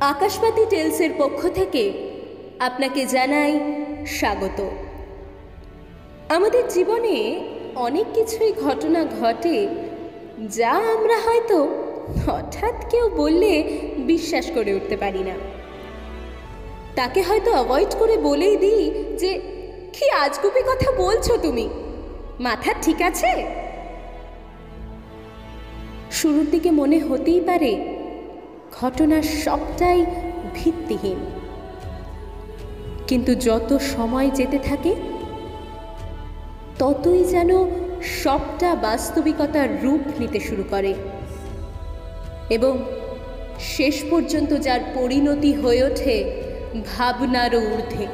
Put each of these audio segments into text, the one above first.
আকাশবাতি টেলসের পক্ষ থেকে আপনাকে জানাই স্বাগত। আমাদের জীবনে অনেক কিছুই ঘটনা ঘটে যা আমরা হয়তো হঠাৎ কেউ বললে বিশ্বাস করে উঠতে পারি না। তাকে হয়তো অ্যাভয়েড করে বলেই দিই যে, কি আজগুবি কথা বলছো তুমি? মাথা ঠিক আছে? শুরুর দিকে মনে হতেই পারে ঘটনার সবটাই ভিত্তিহীন। কিন্তু যত সময় যেতে থাকে, ততই যেন সবটা বাস্তবিকতার রূপ নিতে শুরু করে। এবং শেষ পর্যন্ত যার পরিণতি হয়ে ওঠে ভাবনারও ঊর্ধ্বে।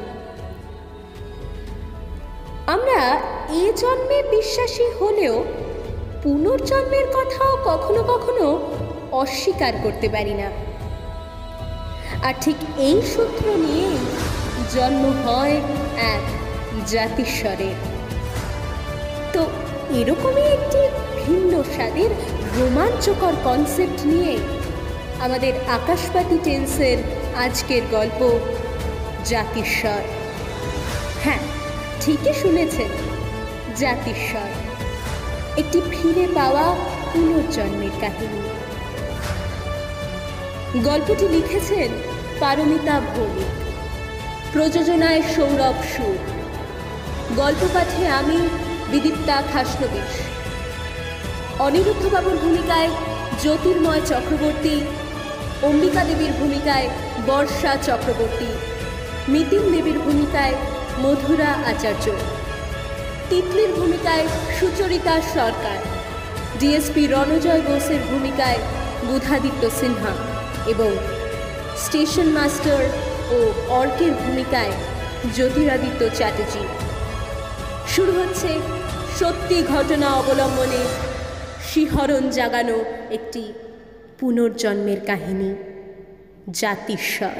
আমরা এ জন্মে বিশ্বাসী হলেও পুনর্জন্মের কথাও কখনো কখনো অস্বীকার করতে পারি না। আর ঠিক এই সূত্র নিয়েই জন্ম হয় এক জাতিস্বরের তো এরকমই একটি ভিন্ন স্বাদের রোমাঞ্চকর কনসেপ্ট নিয়ে আমাদের আকাশবাতি টেন্সের আজকের গল্প জাতিস্বর। হ্যাঁ ঠিকই শুনেছেন, জাতিস্বর। একটি ফিরে পাওয়া পুনর্জন্মের কাহিনী। গল্পটি লিখেছেন পারমিতা ভৌমিক। প্রযোজনায় সৌরভ সুর। গল্প পাঠে আমি বিদীপ্তা খাসনবিশ অনিরুদ্ধবাবুর ভূমিকায় জ্যোতির্ময় চক্রবর্তী, অম্বিকা দেবীর ভূমিকায় বর্ষা চক্রবর্তী মিতিন দেবীর ভূমিকায় মধুরা আচার্য। তিতলির ভূমিকায় সুচরিতা সরকার। ডিএসপি রণজয় বোসের ভূমিকায় বুধাদিত্য সিনহা। এবং স্টেশন মাস্টার ও অর্কের ভূমিকায় জ্যোতিরাদিত্য চ্যাটার্জি শুরু হচ্ছে সত্যি ঘটনা অবলম্বনে শিহরণ জাগানো একটি পুনর্জন্মের কাহিনী জাতিস্বর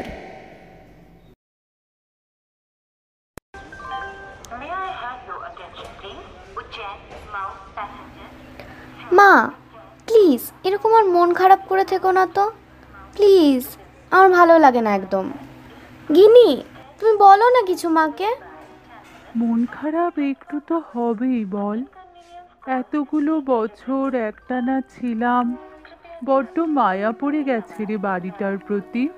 May I have your attention, please? Ujjain, Mao passenger. মা প্লিজ এরকম আর মন খারাপ করে থেকো না তো প্লিজ আমার ভালো লাগে না একদম। গিনি তুমি বলো না কিছু মাকে। মন খারাপ একটু তো হবেই বল। এতগুলো বছর একটানা ছিলাম বড্ড মায়া পড়ে গেছে রে বাড়িটার প্রতি।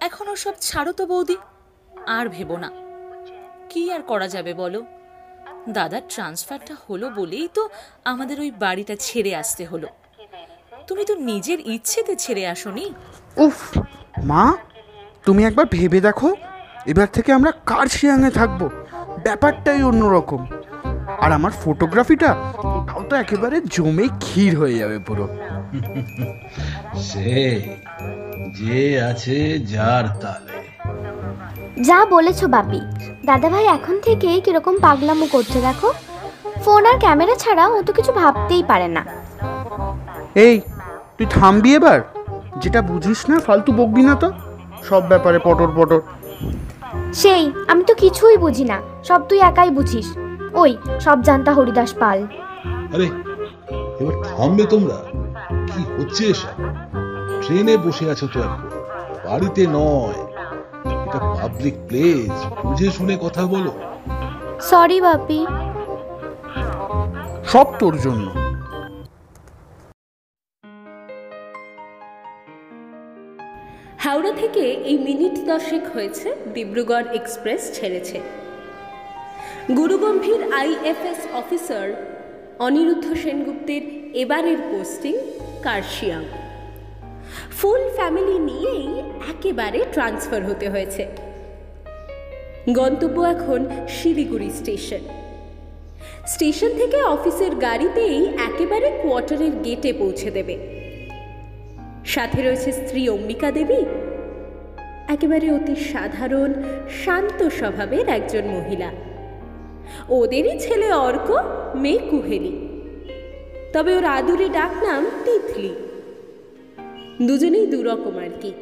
এখন সব ছাড়ো তো বৌদি আর ভেবো না। কি আর করা যাবে বলো? দাদার ট্রান্সফারটা হলো বলেই তো আমাদের ওই বাড়িটা ছেড়ে আসতে হলো। তুমি তো নিজের ইচ্ছেতে ছেড়ে আসোনি। উফ মা তুমি একবার ভেবে দেখো এবার থেকে আমরা কার শিয়াঙে থাকব? ব্যাপারটাই অন্যরকম। আর আমার ফটোগ্রাফিটা তাও তো একেবারে জমে ক্ষীর হয়ে যাবে পুরো। সে যে আছে যার তালে। যা বলেছ বাপি দাদাভাই এখন থেকে কীরকম পাগলামো করছে দেখো। ফোন আর ক্যামেরা ছাড়া ও তো কিছু ভাবতেই পারে না। এই তুই থামবি এবার? যেটা বুঝিস না ফালতু বকবি না তো? সব ব্যাপারে পটর পটর। সেই আমি তো কিছুই বুঝি না সব তুই একাই বুঝিস। ওই সব জানতা হরিদাস পাল। আরে এবার থামবে তোমরা? কি হচ্ছে এসব? ট্রেনে বসে আছো তো এখন? বাড়িতে নয়। এটা পাবলিক প্লেস বুঝে শুনে কথা বলো। সরি বাপি। সব তোর জন্য। হাওড়া থেকে এই মিনিট দশেক হয়েছে ডিব্রুগড় এক্সপ্রেস ছেড়েছে। গুরুগম্ভীর আইএফএস অফিসার অনিরুদ্ধ সেনগুপ্তের এবারের পোস্টিং কার্শিয়াং। ফুল ফ্যামিলি নিয়েই একেবারে ট্রান্সফার হতে হয়েছে। গন্তব্য এখন শিলিগুড়ি স্টেশন। স্টেশন থেকে অফিসের গাড়িতেই একেবারে কোয়ার্টারের গেটে পৌঁছে দেবে। সাথে রয়েছে স্ত্রী অম্বিকা দেবী। একেবারে অতি সাধারণ, শান্ত স্বভাবের একজন মহিলা। ওদেরই ছেলে অর্ক, মেয়ে কুহেলি। তবে ওর আদুরে ডাক নাম তিতলি। দুজনেই দুরকম আর কি।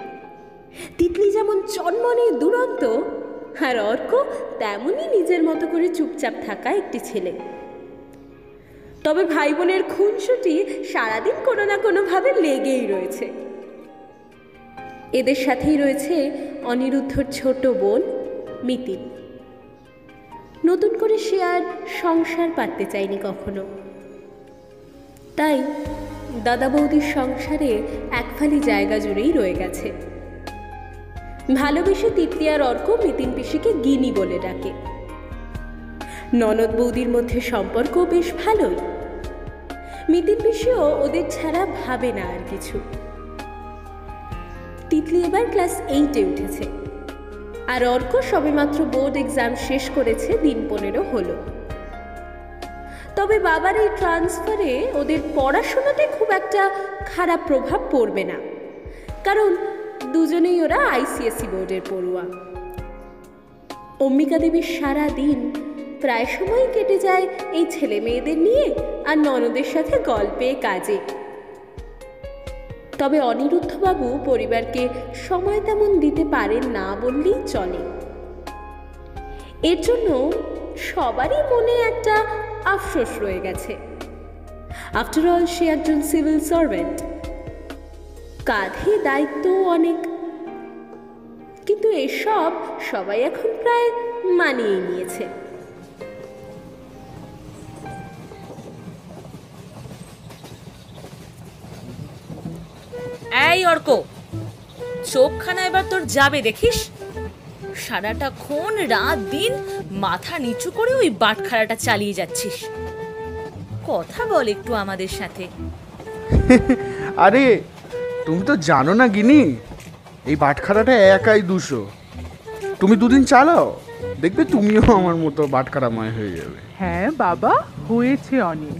তিতলি যেমন চন্মনে দুরন্ত, আর অর্ক তেমনই নিজের মতো করে চুপচাপ থাকা একটি ছেলে। তবে ভাই বোনের খুনসুটি সারাদিন কোনো না কোনোভাবে লেগেই রয়েছে। এদের সাথেই রয়েছে অনিরুদ্ধর ছোট বোন মিতিন। নতুন করে সে আর সংসার পাততে চায়নি কখনো। তাই দাদা বৌদির সংসারে এক ফালি জায়গা জুড়েই রয়ে গেছে। ভালোবেসে তিতলিয়ার অর্ক মিতিন পিসিকে গিনি বলে ডাকে। ননদ বৌদির মধ্যে সম্পর্ক বেশ ভালোই। মিতিন পিসিও ওদের ছাড়া ভাবে না আর কিছু। তিতলি এবার ক্লাস এইটে উঠেছে। আর অর্ক সবেমাত্র বোর্ড এক্সাম শেষ করেছে দিন পনেরো হলো। তবে বাবার এই ট্রান্সফারে ওদের পড়াশোনাতে খুব একটা খারাপ প্রভাব পড়বে না। কারণ দুজনেই ওরা আইসিএসসি বোর্ডের পড়ুয়া। অম্বিকা দেবীর সারা দিন প্রায় সময় কেটে যায় এই ছেলে মেয়েদের নিয়ে আর ননদের সাথে গল্পে কাজে। তবে অনিরুদ্ধবাবু পরিবারকে সময় তেমন দিতে পারেন না বললেই চলে। এর জন্য সবারই মনে একটা আফসোস রয়ে গেছে। আফটার অল সে একজন সিভিল সার্ভেন্ট কাঁধে দায়িত্ব অনেক। কিন্তু এসব সবাই এখন প্রায় মানিয়ে নিয়েছে। এই অর্ক চোখখানা এবার তোর যাবে দেখিস? সারাটা ক্ষণ রাত দিন মাথা নিচু করে ওই বাটখারাটা চালিয়ে যাচ্ছিস। কথা বল একটু আমাদের সাথে। আরে তুমি তো জানো না গিনি এই বাটখারাটা একাই দুশো। তুমি দুদিন চালাও দেখবে তুমিও আমার মতো বাটখারাময় হয়ে যাবে। হ্যাঁ বাবা হয়েছে অনেক।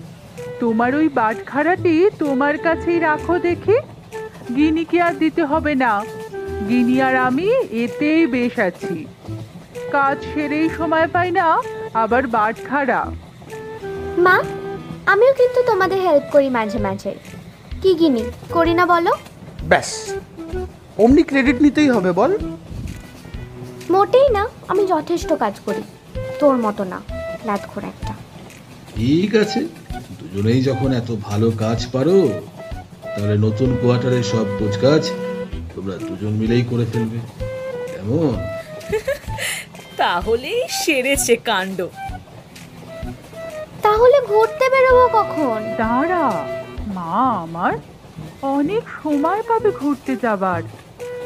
তোমার ওই বাটখারাটি তোমার কাছেই রাখো দেখি। গিনিকে আর দিতে হবে না? গিনি আর আমি এতেই বেশ আছি। কাজ সেরেই সময় পাই না আবার বাট বাটখারা মা আমিও কিন্তু তোমাদের হেল্প করি মাঝে মাঝে। কি গিনি করি না বলো? ব্যাস অমনি ক্রেডিট নিতেই হবে বল। মোটেই না আমি যথেষ্ট কাজ করি তোর মতো না লাতখোর একটা। ঠিক আছে দুজনেই যখন এত ভালো কাজ পারো তাহলে নতুন কোয়ার্টারের সব কোচ কাজ তোমরা দুজন মিলেই করে ফেলবে। কেমন? তাহলেই সেরেছে কাণ্ড। তাহলে ঘুরতে বেরোবো কখন? দাঁড়া মা আমার অনেক সময় পাবে ঘুরতে যাবার।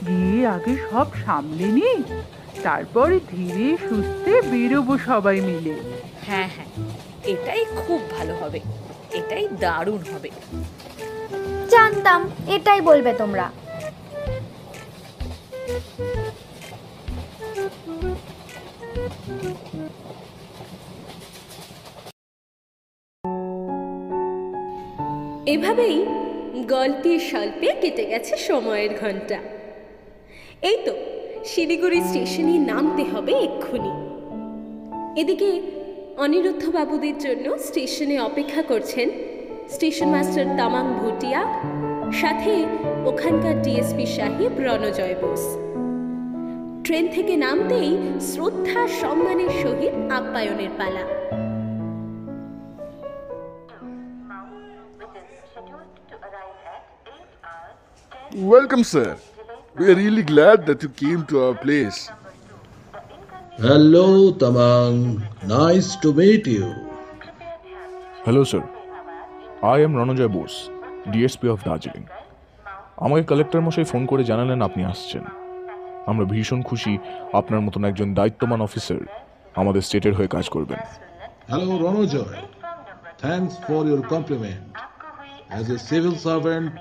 গিয়ে আগে সব সামলে নি তারপর ধীরে সুস্থে বেরোবো সবাই মিলে। হ্যাঁ হ্যাঁ এটাই খুব ভালো হবে এটাই দারুণ হবে। জানতাম, এটাই বলবে তোমরা। এভাবেই গল্পে স্বল্পে কেটে গেছে সময়ের ঘণ্টা এই তো শিলিগুড়ি স্টেশনে নামতে হবে এক্ষুনি। এদিকে অনিরুদ্ধ বাবুদের জন্য স্টেশনে অপেক্ষা করছেন স্টেশন মাস্টার তামাং ভুটিয়া সাথে ওখানকার ডিএসপি সাহেব রণজয় বোস ট্রেন থেকে নামতেই শ্রদ্ধা সম্মানের সহিত আপ্যায়নের পালা within scheduled to arrive at 8 hours 10 Welcome, sir. We are really glad that you came to our place. Hello, Tamang Nice to meet you. Hello sir I am Ranajoy Bose DSP of Darjeeling আমাকে collector মশাই phone করে জানালেন আপনি আসছেন আমরা ভীষণ খুশি আপনার মতন একজন দায়িত্বমান অফিসার আমাদের স্টেটের হয়ে কাজ করবেন hello Ranajoy thanks for your compliment As a civil servant,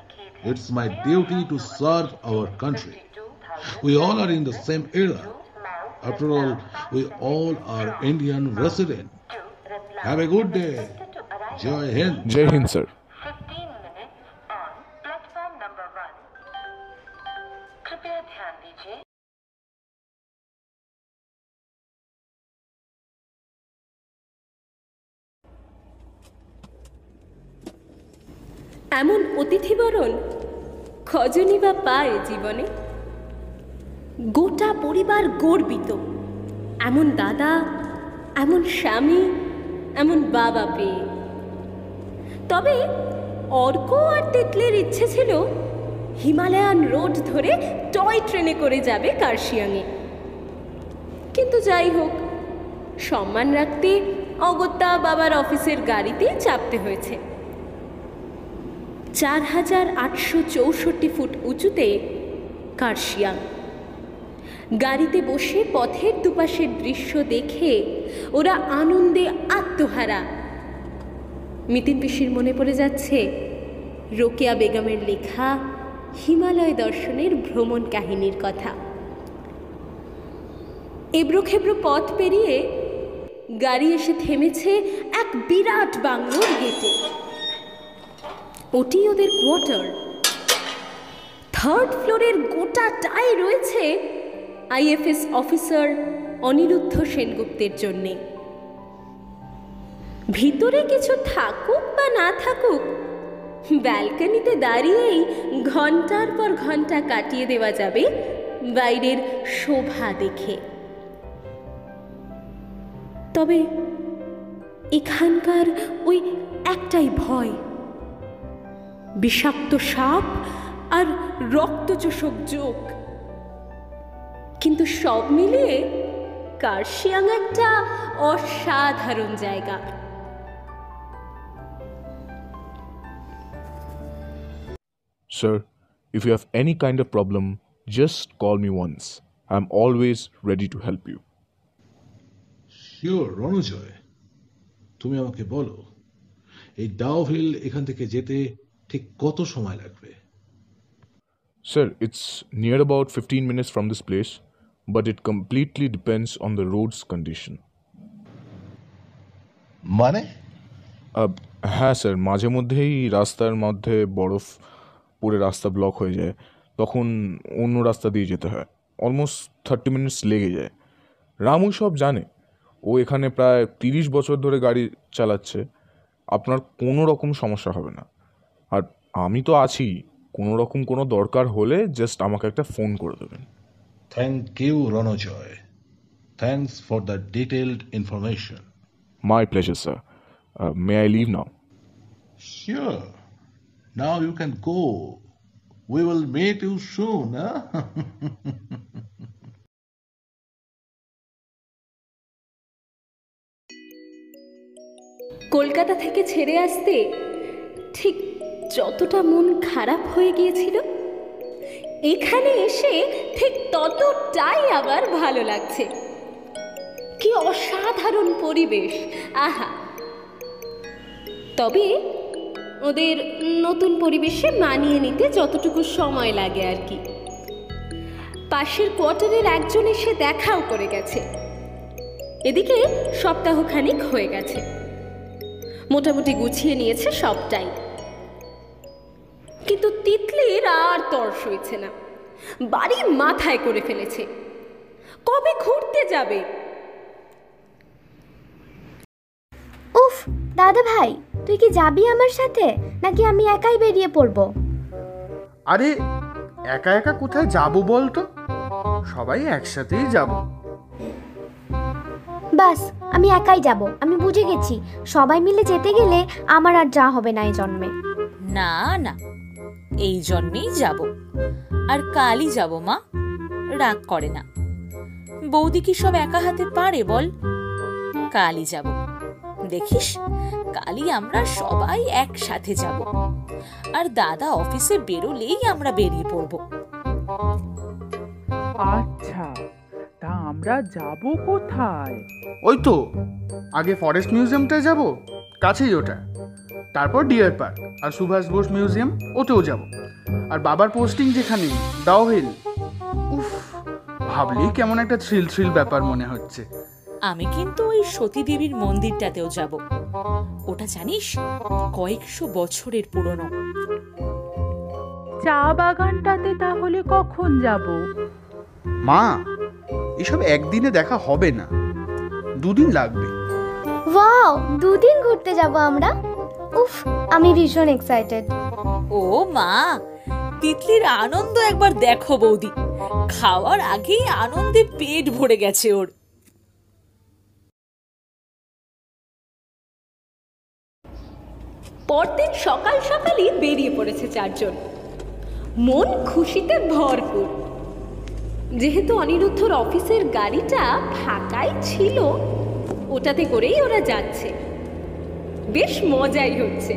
it's my duty to serve our country we all are in the same era. After all, we all are Indian resident. Have a good day. Jai Hind. Jai Hind sir. এমন অতিথিবরণ খজনি বা পায় জীবনে? গোটা পরিবার গর্বিত। এমন দাদা এমন স্বামী এমন বাবা পেয়ে তবে অর্ক আর তেতলের ইচ্ছে ছিল হিমালয়ান রোড ধরে টয় ট্রেনে করে যাবে কার্শিয়াংয়ে। কিন্তু যাই হোক, সম্মান রাখতে অগত্যা বাবার অফিসের গাড়িতে চাপতে হয়েছে। চার হাজার আটশো চৌষট্টি ফুট উঁচুতে কার্শিয়াং। গাড়িতে বসে পথের দুপাশের দৃশ্য দেখে ওরা আনন্দে আত্মহারা। মিতিন পিসির মনে পড়ে যাচ্ছে, রোকেয়া বেগমের লেখা হিমালয় দর্শনের ভ্রমণ কাহিনীর কথা। এবড়ো খেবড়ো পথ পেরিয়ে গাড়ি এসে থেমেছে এক বিরাট বাংলোর গেটে। ওটি ওদের কোয়ার্টার। থার্ড ফ্লোরের গোটাটাই রয়েছে আইএফএস অফিসার অনিরুদ্ধ সেনগুপ্তের জন্যে। ভিতরে কিছু থাকুক বা না থাকুক, ব্যালকনিতে দাঁড়িয়েই ঘণ্টার পর ঘণ্টা কাটিয়ে দেওয়া যাবে বাইরের শোভা দেখে। তবে এখানকার ওই একটাই ভয়, বিষাক্ত সাপ আর রক্তচোষক যোগ কিন্তু সব মিলিয়ে কার্শিয়াং একটা অসাধারণ জায়গা। Sir, if you have any kind of problem, just call me once. I'm always ready to help you. Sure Ranjoy তুমি আমাকে বলো এই ডাউভিল এখান থেকে যেতে ঠিক কত সময় লাগবে Sir, it's near about 15 minutes from this place, but it completely depends on the road's condition. মানে আহ, হ্যাঁ স্যার মাঝে মধ্যেই রাস্তার মধ্যে বরফ পড়ে রাস্তা ব্লক হয়ে যায় তখন অন্য রাস্তা দিয়ে যেতে হয়। অলমোস্ট থার্টি মিনিটস লেগে যায়। রামু সব জানে। ও এখানে প্রায় তিরিশ বছর ধরে গাড়ি চালাচ্ছে। আপনার কোনো রকম সমস্যা হবে না। আর আমি তো আছি। কোনো রকম কোনো দরকার হলে জাস্ট আমাকে একটা ফোন করে দেবেন। Thank you Ranajoy thanks for the detailed information my pleasure sir may I leave now sure now you can go we will met you soon Kolkata থেকে ছেড়ে আসতে ঠিক যতটা মন খারাপ হয়ে গিয়েছিল, এখানে এসে ঠিক ততটাই আবার ভালো লাগছে। কি অসাধারণ পরিবেশ, আহা। তবে ওদের নতুন পরিবেশে মানিয়ে নিতে যতটুকু সময় লাগে আর কি। পাশের কোয়ার্টারের একজন এসে দেখাও করে গেছে। এদিকে সপ্তাহখানিক হয়ে গেছে। মোটামুটি গুছিয়ে নিয়েছে সবটাই। কিন্তু তিতলির আর তর সইছে না। বাড়ি মাথায় করে ফেলেছে। কবে ঘুরতে যাবে? উফ দাদা ভাই তুই কি যাবি আমার সাথে? নাকি আমি একাই বেরিয়ে পড়ব? আরে একা একা কোথায় যাব বলতো? সবাই একসাথেই যাব। বাস আমি একাই যাব। আমি বুঝে গেছি। সবাই মিলে যেতে গেলে আমার আর যা হবে না এই জন্মে। না না এই জন্মেই যাব। আর কালই যাব মা। রাগ করে না। বৌদি কি সব একা হাতে পারে বল? কালই যাব। দেখিস কালই আমরা সবাই একসাথে যাব। আর দাদা অফিসে বেরোলেই আমরা বেরিয়ে পড়ব। আচ্ছা তা আমরা যাব কোথায়? ওই তো আগে ফরেস্ট মিউজিয়ামটায় যাব কাছেই ওটা। তারপর ডিয়ার পার্ক আর সুভাষ বোস মিউজিয়াম ওতেও যাব। আর বাবার পোস্টিং যেখানে দাও হিল উফ ভাবলেই কেমন একটা থ্রিল থ্রিল ব্যাপার মনে হচ্ছে। আমি কিন্তু ওই সতী দেবীর মন্দিরটাতেও যাব। ওটা জানিস? কয়েকশো বছরের পুরনো। চা বাগানটাতে তাহলে কখন যাব? মা এসব একদিনে দেখা হবে না। দুদিন লাগবে। ওয়াও দুদিন ঘুরতে যাব আমরা? উফ আমি ভীষণ এক্সাইটেড ও মা তিতলির আনন্দ একবার দেখো বৌদি। খাওয়ার আগেই আনন্দে পেট ভরে গেছে ওর। পরদিন সকাল সকালই বেরিয়ে পড়েছে চারজন। মন খুশিতে ভরপুর। যেহেতু অনিরুদ্ধর অফিসের গাড়িটা ফাঁকাই ছিল, ওটাতে করেই ওরা যাচ্ছে। বেশ মজাই হচ্ছে।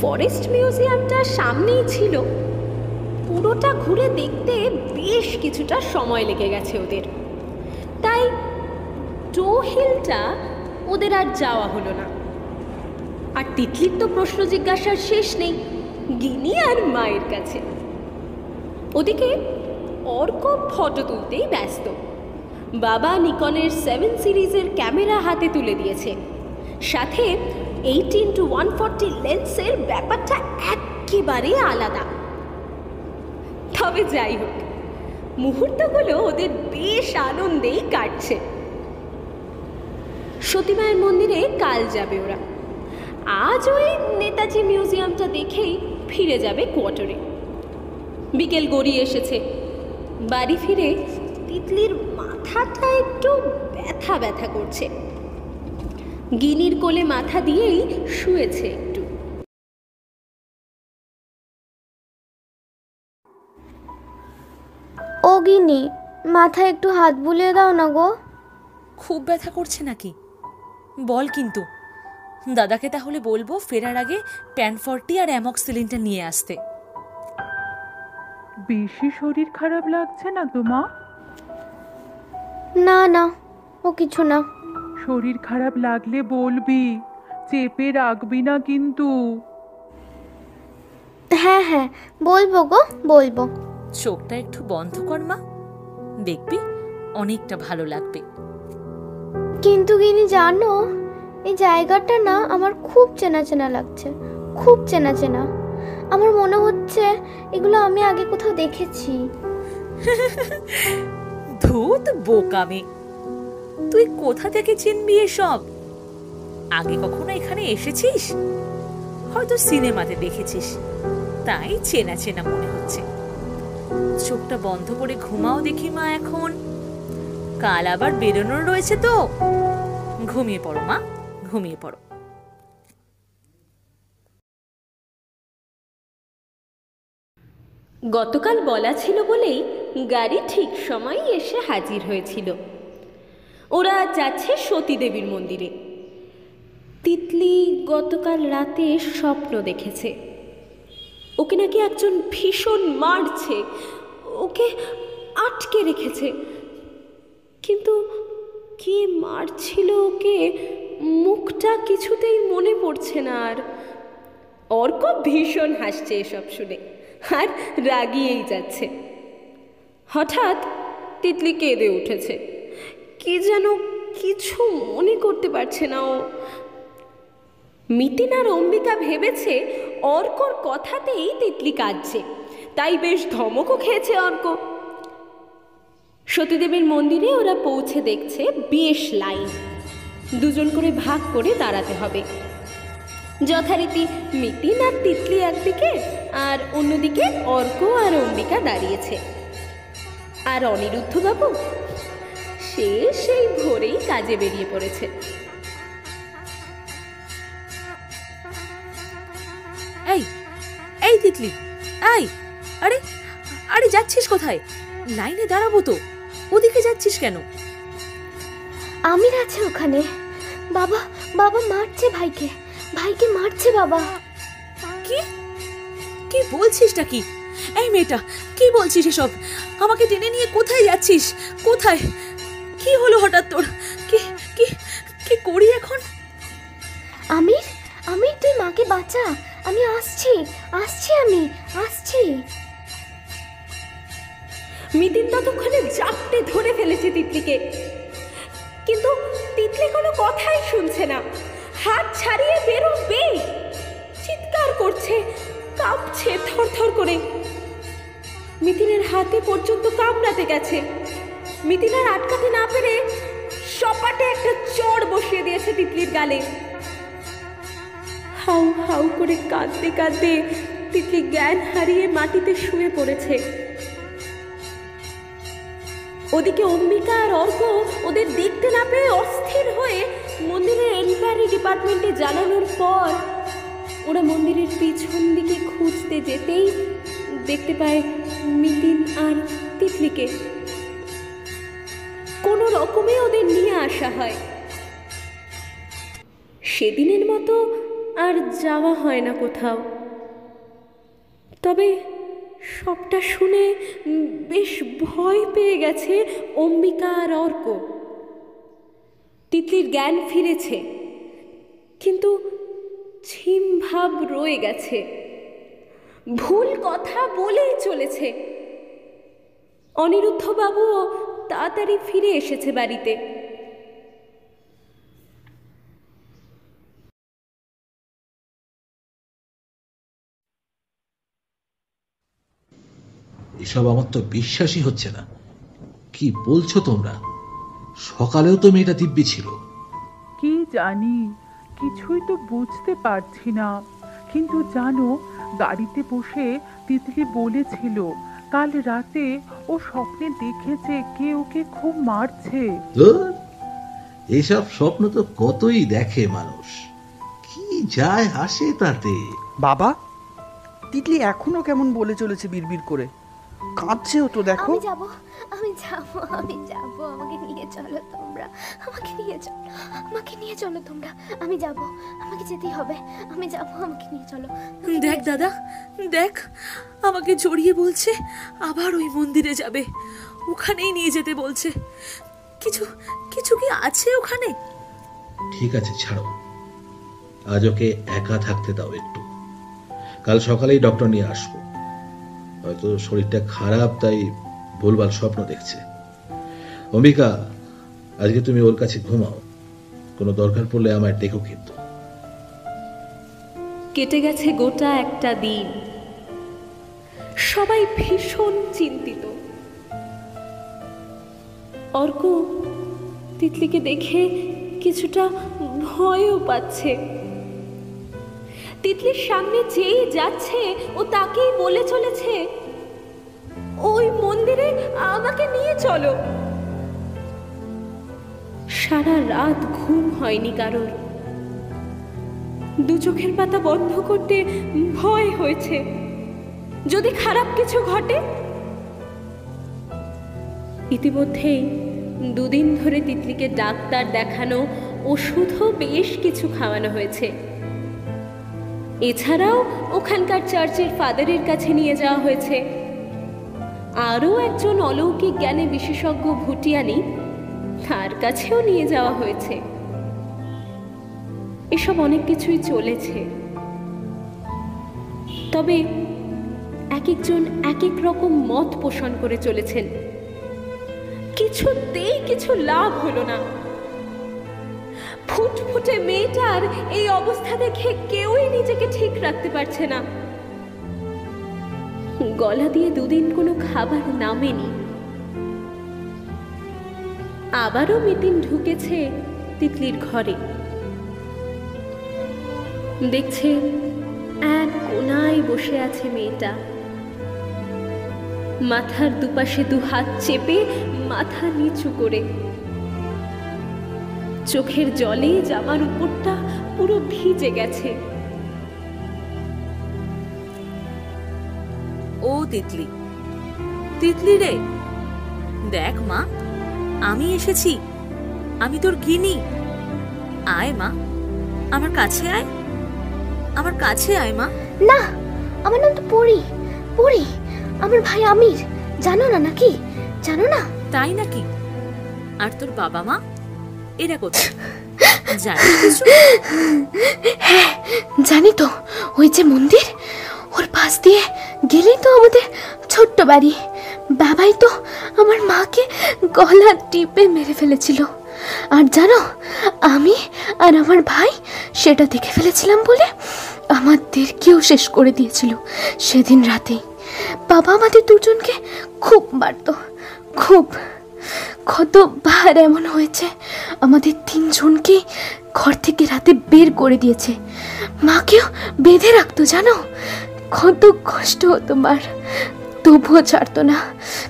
ফরেস্ট মিউজিয়ামটা সামনেই ছিল। পুরোটা ঘুরে দেখতে বেশ কিছুটা সময় লেগে গেছে ওদের। তাই টো হিলটা ওদের আর যাওয়া হলো না। আর তিতলির তো প্রশ্ন জিজ্ঞাসার শেষ নেই, গিনি আর মায়ের কাছে। ওদিকে অর্ক ফটো তুলতেই ব্যস্ত। বাবা নিকনের সেভেন সিরিজের ক্যামেরা হাতে তুলে দিয়েছে। সাথে এইটিন টু ওয়ান ফর্টি লেন্সের ব্যাপারটা একেবারে আলাদা। তবে যাই হোক, মুহূর্তগুলো ওদের বেশ আনন্দেই কাটছে। সতীমায়ের মন্দিরে কাল যাবে ওরা। আজ ওই নেতাজি মিউজিয়ামটা দেখেই ফিরে যাবে কোয়ার্টারে। বিকেল গড়িয়ে এসেছে। বাড়ি ফিরে তিতলির মাথাটা একটু ব্যথা ব্যথা করছে। গিনির কোলে মাথা দিয়েই শুয়েছে একটু। ও গিনি মাথায় একটু হাত বুলিয়ে দাও না গো। খুব ব্যথা করছে নাকি? বল কিন্তু। দাদাকে তাহলে বলব ফেরার আগে প্যানফর্টি আর অ্যামক্সিলিনটা নিয়ে আসতে। বেশি শরীর খারাপ লাগছে না তো মা? না না ও কিছু না। শরীর খারাপ লাগলে বলবি চেপে রাখবি না কিন্তু। হ্যাঁ হ্যাঁ বলব গো বলব। চোখটা একটু বন্ধ কর মা। দেখবি অনেকটা ভালো লাগবে। কিন্তু গিনি জানো এই জায়গাটা না আমার খুব চেনা চেনা লাগছে, খুব চেনা চেনা। আমার মনে হচ্ছে এগুলো আমি আগে কোথাও দেখেছি। ধুত বোকামি। তুই কোথা থেকে চিনবি এসব? আগে কখনো এখানে এসেছিস? হয়তো সিনেমাতে দেখেছিস। তাই চেনা চেনা মনে হচ্ছে। চোখটা বন্ধ করে ঘুমাও দেখি মা এখন। কাল আবার বেরোনোর রয়েছে তো। ঘুমিয়ে পড়ো মা। ঘুমিয়ে পড়ো। গতকাল বলা ছিল বলেই গাড়ি ঠিক সময় এসে হাজির হয়েছিল। ওরা যাচ্ছে সতীদেবীর মন্দিরে। তিতলি গতকাল রাতে স্বপ্ন দেখেছে। ওকে নাকি একজন ভীষণ মারছে। ওকে আটকে রেখেছে। কিন্তু কে মারছিল ওকে মুখটা কিছুতেই মনে পড়ছে না আর। অর্ক ভীষণ হাসছে এসব শুনে, আর রাগিয়েই যাচ্ছে। হঠাৎ তিতলি কেঁদে উঠেছে। কি যেন কিছু মনে করতে পারছে না ও। মিতিন আর অম্বিকা ভেবেছে অর্কর কথাতেই তিতলি কাঁদছে, তাই বেশ ধমকও খেয়েছে অর্ক। সতীদেবীর মন্দিরে ওরা পৌঁছে দেখছে বেশ লাইন। দুজন করে ভাগ করে দাঁড়াতে হবে। যথারীতি মিতিন আর তিতলি একদিকে, আর অন্যদিকে অর্ক আর অম্বিকা দাঁড়িয়েছে। আর অনিরুদ্ধ বাবু সে সেই ভোরেই কাজে বেরিয়ে পড়েছে। এই এই তিতলি, এই, আরে আরে যাচ্ছিস কোথায়? লাইনে দাঁড়াবো তো, ওদিকে যাচ্ছিস কেন? আমির আছে ওখানে। বাবা বাবা মারছে ভাইকে। ভাইকে মারছে বাবা। কি? কি বলছিসটা কি? এই মেয়েটা কি বলছিস এসব? আমাকে টেনে নিয়ে কোথায় যাচ্ছিস? কোথায়? কি হলো হঠাৎ তোর? কি কি কি করি এখন? আমির আমির তুই মাকে বাঁচা। আমি আসছি আসছি আমি আসছি। মিতিন ততক্ষণে জাপটে ধরে ফেলেছে তিতলিকে। কিন্তু তিতলি কোনো কথাই শুনছে না। হাত ছাড়িয়ে বেরোবেই। চিৎকার করছে, কাঁপছে থরথর করে। মিতিনের হাতে পর্যন্ত কামড়াতে গেছে। মিতিন আর আটকাতে না পেরে সপাটে একটা চড় বসিয়ে দিয়েছে তিতলির গালে। হাউ হাউ করে কাঁদতে কাঁদতে তিতলি জ্ঞান হারিয়ে মাটিতে শুয়ে পড়েছে। ওদিকে অম্বিকা আর অর্ক ওদের দেখতে না পেয়ে অস্থির হয়ে মন্দিরের এনকোয়ারি ডিপার্টমেন্টে জানানোর পর ওরা মন্দিরের পিছন দিকে খুঁজতে যেতেই দেখতে পায় মিতিন আর তিতলিকে। কোনো রকমে ওদের নিয়ে আসা হয়। সেদিনের মতো আর যাওয়া হয় না কোথাও। তবে সবটা শুনে বেশ ভয় পেয়ে গেছে অম্বিকা আর অর্ক। তিতলির জ্ঞান ফিরেছে, কিন্তু ছিম ভাব রয়ে গেছে। ভুল কথা বলেই চলেছে। অনিরুদ্ধবাবুও তাড়াতাড়ি ফিরে এসেছে বাড়িতে। এসব আমার তো বিশ্বাসই হচ্ছে না। কি বলছো তোমরা? সকালেও তো মেয়েটা দিব্যি ছিল। কি জানি কিছুই তো বুঝতে পারছি না। কিন্তু জানো গাড়িতে বসে তিতলি বলেছিল কাল রাতে ও স্বপ্নে দেখেছে কে ওকে খুব মারছে। এসব স্বপ্ন তো কতই দেখে মানুষ। কি যায় আসে তাতে? বাবা তিতলি এখনও কেমন বলে চলেছে বিড়বিড় করে? কাঁদছেও তো দেখো। আমি যাব আমি যাব আমি যাব। আমাকে নিয়ে চলো তোমরা আমাকে নিয়ে চলো আমাকে নিয়ে চলো তোমরা। আমি যাব আমাকে যেতেই হবে। আমি যাব আমাকে নিয়ে চলো। দেখ দাদা দেখ আমাকে জড়িয়ে বলছে আবার ওই মন্দিরে যাবে। ওখানেই নিয়ে যেতে বলছে। কিছু কিছু কি আছে ওখানে? ঠিক আছে ছাড়ো। আজ ওকে একা থাকতে দাও একটু। কাল সকালেই ডক্টর নিয়ে আসব। হয়তো শরীরটা খারাপ, তাই ভুলভাল স্বপ্ন দেখছে। অম্বিকা, আজকে তুমি ওর কাছে ঘুমাও। কোনো দরকার পড়লে আমায় দেখো কিন্তু। কেটে গেছে গোটা একটা দিন। সবাই ভীষণ চিন্তিত। অর্ক, তিতলিকে দেখে কিছুটা ভয়ও পাচ্ছে। তিতলির সামনে যেই যাচ্ছে ও তাকেই বলে চলেছে, ওই মন্দিরে আমাকে নিয়ে চলো। সারা রাত ঘুম হয়নি কারোর। দু চোখের পাতা বন্ধ করতে ভয় হয়েছে। যদি খারাপ কিছু ঘটে? ইতিমধ্যেই দুদিন ধরে তিতলিকে ডাক্তার দেখানো ওষুধও বেশ কিছু খাওয়ানো হয়েছে। এছাড়াও ওখানকার চার্চের ফাদারের কাছে নিয়ে যাওয়া হয়েছে। আরও একজন অলৌকিক জ্ঞানে বিশেষজ্ঞ ভুটিয়ানি তার কাছেও নিয়ে যাওয়া হয়েছে। এসব অনেক কিছুই চলেছে। তবে এক একজন এক এক রকম মত পোষণ করে চলেছেন। কিছুতেই কিছু লাভ হলো না। ফুটফুটে মেয়েটার এই অবস্থা দেখে কেউই নিজেকে ঠিক রাখতে পারছে না। গলা দিয়ে দুদিন কোনো খাবার নামেনি। আবারও মিতিন ঢুকেছে তিতলির ঘরে। দেখছে এক কোনায় বসে আছে মেয়েটা। মাথার দুপাশে দু হাত চেপে মাথা নিচু করে চোখের জলে জামার উপরটা পুরো ভিজে গেছে। ও তিতলি তিতলি রে দেখ মা আমি এসেছি আমি তোর গিনি। আয় মা আমার কাছে আয় আমার কাছে আয় মা। না আমার নাম তো পড়ি পড়ি আমার ভাই আমির জানো না নাকি? জানো না? তাই নাকি? আর তোর বাবা মা? এরা কোথায়? কিছু? জানি তো। ওই যে মন্দির, ওর পাশ দিয়ে গেলেই তো আমাদের ছোট্ট বাড়ি। বাবাই তো আমার মাকে গলা টিপে মেরে ফেলেছিল। আর জানো, আমি আর আমার ভাই সেটা দেখে ফেলেছিলাম বলে আমাদেরকেও শেষ করে দিয়েছিল সেদিন রাতেই। বাবা আমাদের দুজনকে খুব মারতো, খুব। কতবার এমন হয়েছে? আমাদের তিনজনকে ঘর থেকে রাতে বের করে দিয়েছে। মাকেও বেঁধে রাখতো, জানো? কত কষ্ট হতো, মার। তবুও ছাড়তো না,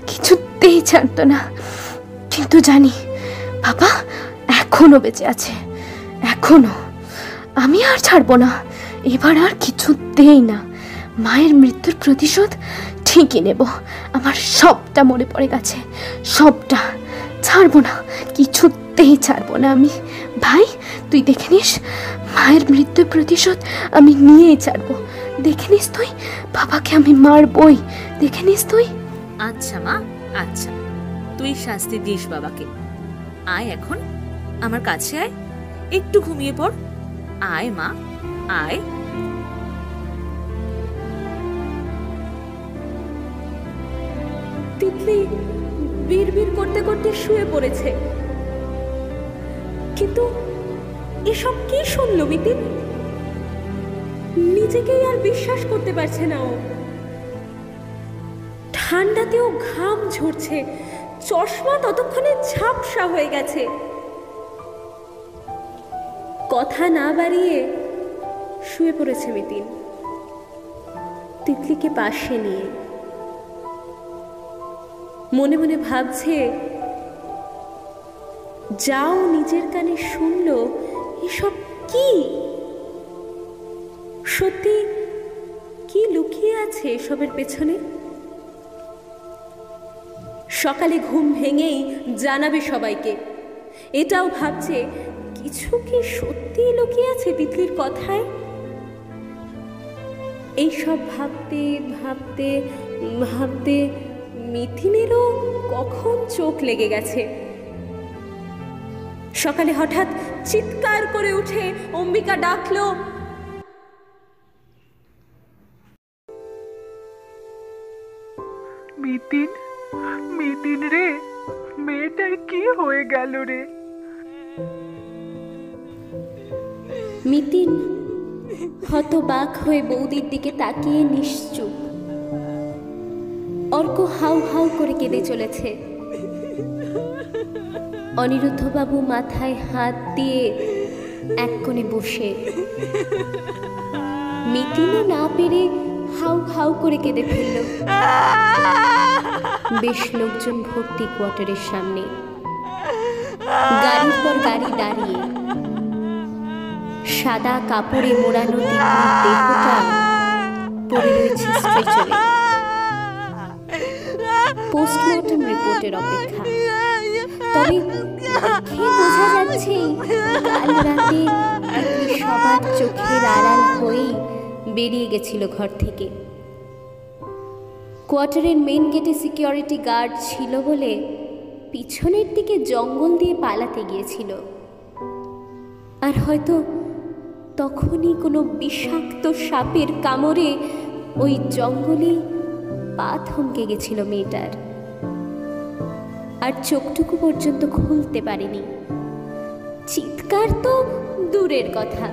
কিছুতেই ছাড়তো না। কিন্তু জানি, বাবা এখনও বেঁচে আছে, এখনও। আমি আর ছাড়বো না, এবার আর কিছুতেই না। মায়ের মৃত্যুর প্রতিশোধ ঠিকই নেব। আমার সবটা মনে পড়ে গেছে। সবটা। ছাড়বো না। কিছুতেই ছাড়বো না আমি। ভাই, তুই দেখে নিস? মায়ের মৃত্যুর প্রতিশোধ আমি নিয়েই ছাড়বো। দেখে নিস তুই? বাবাকে আমি মারবই। দেখে নিস তুই? আচ্ছা মা আচ্ছা। তুই শাস্তি দিস বাবাকে। আয় এখন। আমার কাছে আয়। একটু ঘুমিয়ে পড়। আয় মা, আয়। তিতলি বিড়বিড় করতে করতে শুয়ে পড়েছে। কিন্তু এসব কি শুনল মিতিন? নিজেকেই আর বিশ্বাস করতে পারছে না ও। ঠান্ডাতেও ঘাম ঝরছে, চশমা ততক্ষণে ঝাপসা হয়ে গেছে। কথা না বাড়িয়ে শুয়ে পড়েছে মিতিন। তিতলিকে পাশে নিয়ে মনে মনে ভাবছে, যাও নিজের কানে শুনলো, এসব কি? সত্যি কি লুকিয়ে আছে এসবের পেছনে? সকালে ঘুম ভেঙেই জানাবে সবাইকে। এটাও ভাবছে, কিছু কি সত্যি লুকিয়ে আছে তিতলির কথায়? এইসব ভাবতে ভাবতে ভাবতে মিথিনেরও কখন চোখ লেগে গেছে? সকালে হঠাৎ চিৎকার করে উঠে অম্বিকা ডাকলো মিতিন মিতিন রে মেয়েটার কি হয়ে গেল রে? মিতিন হতবাক হয়ে বৌদির দিকে তাকিয়ে নিশ্চুপ। অর্ক হাউ হাউ করে কেঁদে চলেছে। অনিরুদ্ধবাবু মাথায় হাত দিয়ে এক কোণে বসে। মিতিনও না পেরে হাউ হাউ করে কেঁদে ফেলল। বেশ লোকজন ভর্তি কোয়ার্টারের সামনে। গাড়ির পর গাড়ি দাঁড়িয়ে। সাদা কাপড়ে মোড়ানো দেহটা পড়ে রয়েছে স্ট্রেচারে পোস্টমর্টম রিপোর্টের অপেক্ষা। তবে দেখে বোঝা যাচ্ছে কাল রাতে সবার চোখের আড়াল হয়েই বেরিয়ে গেছিল ঘর থেকে। কোয়ার্টারের মেন গেটে সিকিউরিটি গার্ড ছিল বলে পিছনের দিকে জঙ্গল দিয়ে পালাতে গিয়েছিল। আর হয়তো তখনই কোনো বিষাক্ত সাপের কামড়ে ওই জঙ্গলেই পা থমকে গেছিল মেয়েটার। আর চোখটুকু পর্যন্ত খুলতে পারেনি। চিৎকার তো দূরের কথা।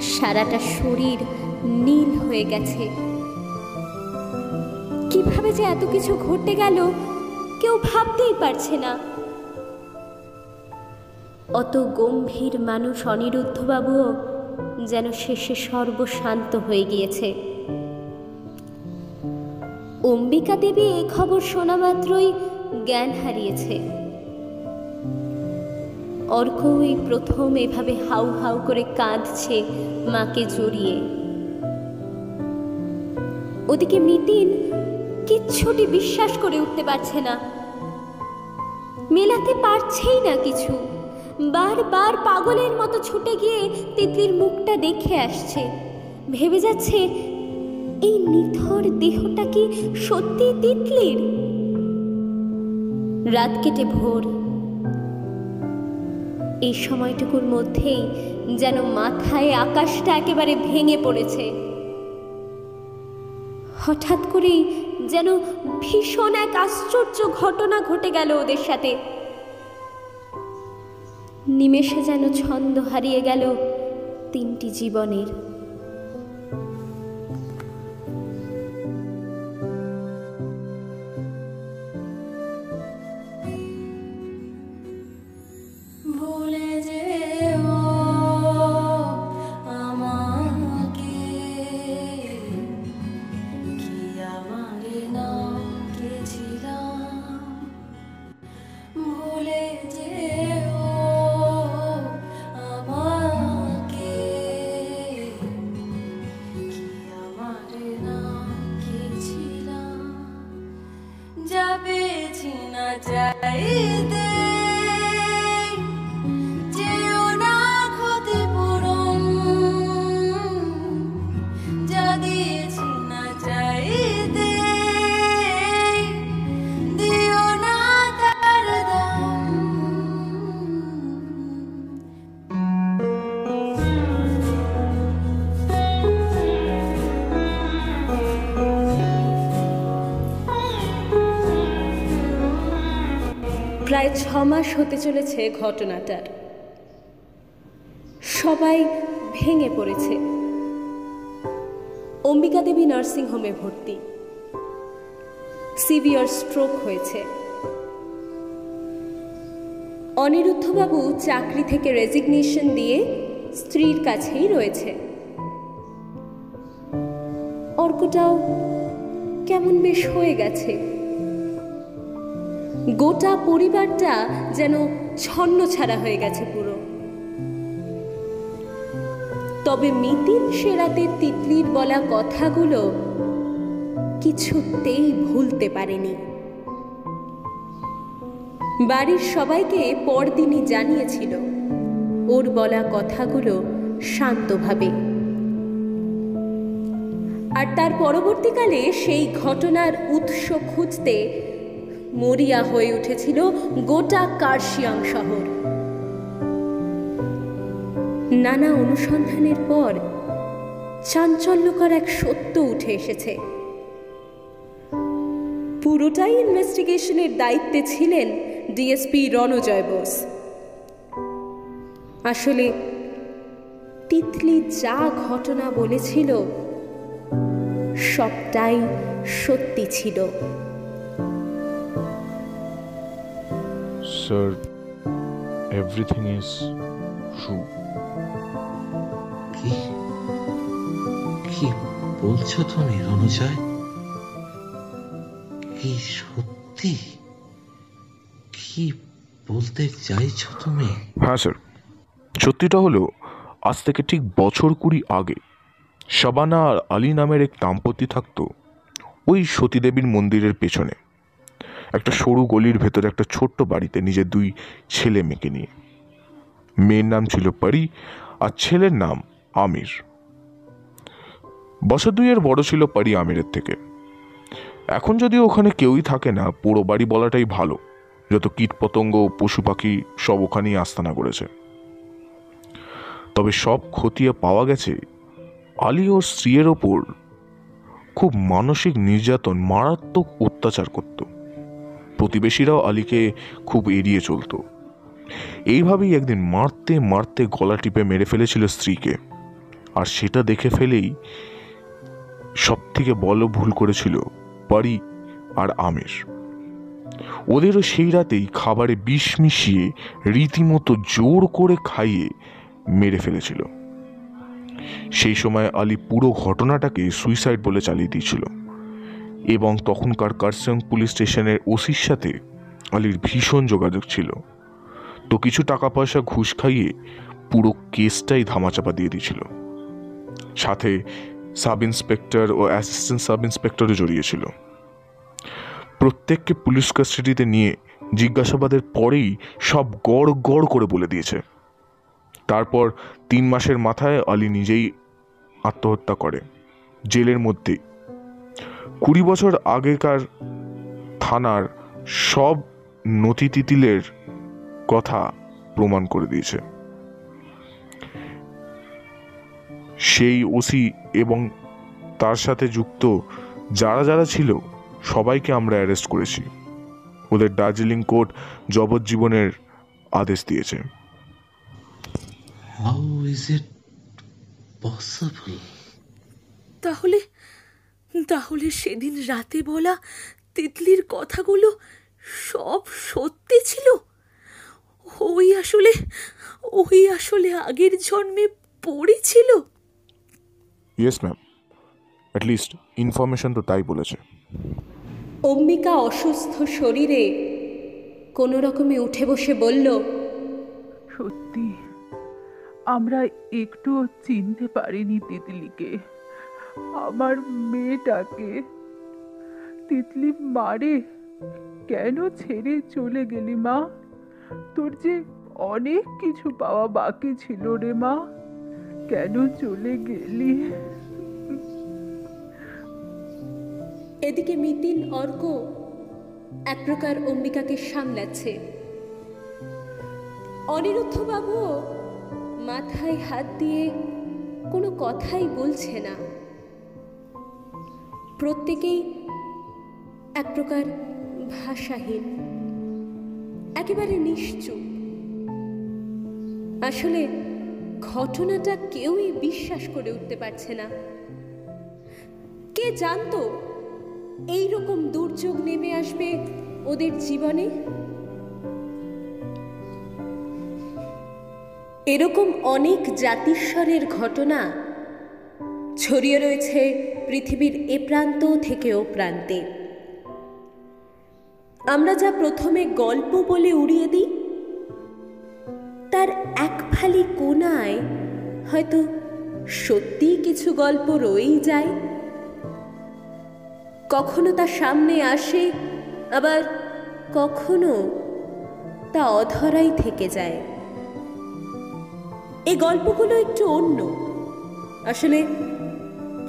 সারাটা শরীর নীল হয়ে গেছে। কীভাবে যে এত কিছু ঘটে গেল, কেউ ভাবতেই পারছে না। অত গম্ভীর মানুষ অনিরুদ্ধবাবুও যেন শেষে সর্বশান্ত হয়ে গিয়েছে। অম্বিকা দেবী এ খবর শোনা মাত্রই জ্ঞান হারিয়েছে। অর্ক এই প্রথম এভাবে হাউ হাউ করে কাঁদছে মাকে জড়িয়ে। ওদিকে মিতিন কিচ্ছুটি বিশ্বাস করে উঠতে পারছে না। মেলাতে পারছেই না কিছু। বারবার পাগলের মতো ছুটে গিয়ে তিতলির মুখটা দেখে আসছে। ভেবে যাচ্ছে এই নিথর দেহটা কি সত্যি তিতলির? রাত কেটে ভোর। এই সময়টুকুর মধ্যেই যেন মাথায় আকাশটা একেবারে ভেঙে পড়েছে। হঠাৎ করেই যেন ভীষণ এক আশ্চর্য ঘটনা ঘটে গেল ওদের সাথে। নিমেষে যেন ছন্দ হারিয়ে গেল তিনটি জীবনের। যা পেয়েছি না প্রায় ছ মাস হতে চলেছে ঘটনাটার। সবাই ভেঙে পড়েছে। অম্বিকা দেবী নার্সিংহোমে ভর্তি। সিভিয়ার স্ট্রোক হয়েছে। অনিরুদ্ধবাবু চাকরি থেকে রেজিগনেশন দিয়ে স্ত্রীর কাছেই রয়েছে। অর্কটাও কেমন বেশ হয়ে গেছে। গোটা পরিবারটা যেন ছন্ন ছাড়া হয়ে গেছে পুরো। তবে মিতিন সেরাতে তিতলির বলা কথাগুলো কিছুতেই ভুলতে পারেনি। বাড়ির সবাইকে পরদিনই জানিয়েছিল, ওর বলা কথাগুলো শান্তভাবে। আর তার পরবর্তীকালে সেই ঘটনার উৎস খুঁজতে মরিয়া হয়ে উঠেছিল গোটা কার্শিয়াং শহর। নানা অনুসন্ধানের পর চাঞ্চল্যকর এক সত্য উঠে এসেছে। পুরোটাই ইনভেস্টিগেশনের দায়িত্বে ছিলেন ডিএসপি রণজয় বোস। আসলে তিতলি যা ঘটনা বলেছিল, সবটাই সত্যি ছিল। স্যার এভরিথিং ইজ ট্রু কি? কি বলছো তুমি রণজয় কি সত্যি? কি বলতে চাইছো তুমি? হ্যাঁ স্যার সত্যিটা হলো আজ থেকে ঠিক বছর কুড়ি আগে শাবানা আর আলী নামের এক দাম্পত্য থাকতো ওই সতীদেবীর মন্দিরের পেছনে। একটা সরু গলির ভেতরে একটা ছোট্ট বাড়িতে নিজের দুই ছেলে মেয়েকে নিয়ে। মেয়ের নাম ছিল পারি আর ছেলের নাম আমির। বছর দুইয়ের বড় ছিল পারি আমিরের থেকে। এখন যদিও ওখানে কেউই থাকে না, পুরো বাড়ি বলাটাই ভালো। যত কীটপতঙ্গ, পশু পাখি সব ওখানেই আস্তানা করেছে। তবে সব খতিয়ে পাওয়া গেছে, আলী ওর স্ত্রীর ওপর খুব মানসিক নির্যাতন, মারাত্মক অত্যাচার করত। প্রতিবেশীরাও আলীকে খুব এড়িয়ে চলতো। এইভাবেই একদিন মারতে মারতে গলা টিপে মেরে ফেলেছিল স্ত্রীকে। আর সেটা দেখে ফেলেই সব থেকে বড় ভুল করেছিল পারি আর আমের। ওদেরও সেই রাতেই খাবারে বিষ মিশিয়ে রীতিমতো জোর করে খাইয়ে মেরে ফেলেছিল। সেই সময় আলী পুরো ঘটনাটাকে সুইসাইড বলে চালিয়ে দিয়েছিল। এবং তখনকার কারসং পুলিশ স্টেশনের ওসির সাথে আলীর ভীষণ যোগাযোগ ছিল। তো কিছু টাকা পয়সা ঘুষ খাইয়ে পুরো কেসটাই ধামাচাপা দিয়ে দিয়েছিল। সাথে সাব ইন্সপেক্টর ও অ্যাসিস্ট্যান্ট সাব ইন্সপেক্টরও জড়িয়েছিল। প্রত্যেককে পুলিশ কাস্টাডিতে নিয়ে জিজ্ঞাসাবাদের পরেই সব গড় গড় করে বলে দিয়েছে। তারপর তিন মাসের মাথায় আলী নিজেই আত্মহত্যা করে। জেলের মধ্যেই কুড়ি বছর আগেকার থানার সব নথি তিতিলের কথা প্রমাণ করে দিয়েছে। সেই ওসি এবং তার সাথে যুক্ত যারা যারা ছিল সবাইকে আমরা অ্যারেস্ট করেছি। ওদের দার্জিলিং কোর্ট যাবজ্জীবনের আদেশ দিয়েছে। হাউ ইজ ইট পসিবল তাহলে তাহলে সেদিন রাতে বলা তিতলির কথাগুলো সব সত্যি ছিল? ওই আসলে ওই আসলে আগের জন্মে পড়েছিল? ইয়েস ম্যাম অ্যাটলিস্ট ইনফরমেশন তো তাই বলেছে। অম্বিকা অসুস্থ শরীরে কোনো রকমে উঠে বসে বলল সত্যি আমরা একটুও চিনতে পারিনি তিতলিকে। আমার মেয়েটাকে তিতলি মারে কেন ছেড়ে চলে গেলি মা? তোর যে অনেক কিছু পাওয়া বাকি ছিল রে মা, কেন চলে গেলি? এদিকে মিতিন, অর্ক এক প্রকার অম্বিকাকে সামলাচ্ছে। অনিরুদ্ধবাবুও মাথায় হাত দিয়ে কোনো কথাই বলছে না। প্রত্যেকেই এক প্রকার ভাষাহীন, একেবারে নিশ্চুপ। আসলে ঘটনাটা কেউই বিশ্বাস করে উঠতে পারছে না। কে জানতো এই রকম দুর্যোগ নেমে আসবে ওদের জীবনে? এরকম অনেক জাতিস্বরের ঘটনা ছড়িয়ে রয়েছে পৃথিবীর এ প্রান্ত থেকে ও প্রান্তে। আমরা যা প্রথমে গল্প বলে উড়িয়ে দিই, তার এক ফালি কোনায় হয়তো সত্যিই কিছু গল্প রয়েই যায়। কখনো তা সামনে আসে, আবার কখনো তা অধরাই থেকে যায়। এই গল্পগুলো একটু অন্য। আসলে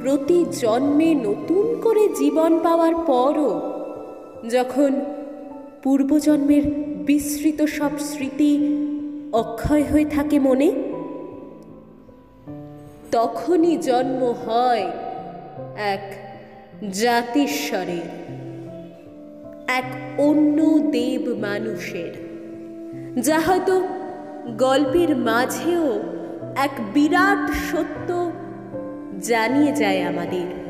প্রতি জন্মে নতুন করে জীবন পাওয়ার পরও যখন পূর্বজন্মের বিস্মৃত সব স্মৃতি অক্ষয় হয়ে থাকে মনে, তখনই জন্ম হয় এক জাতিস্বরের এক অন্য দেব মানুষের, যা হয়তো গল্পের মাঝেও এক বিরাট সত্য জানিয়ে যায় আমাদের।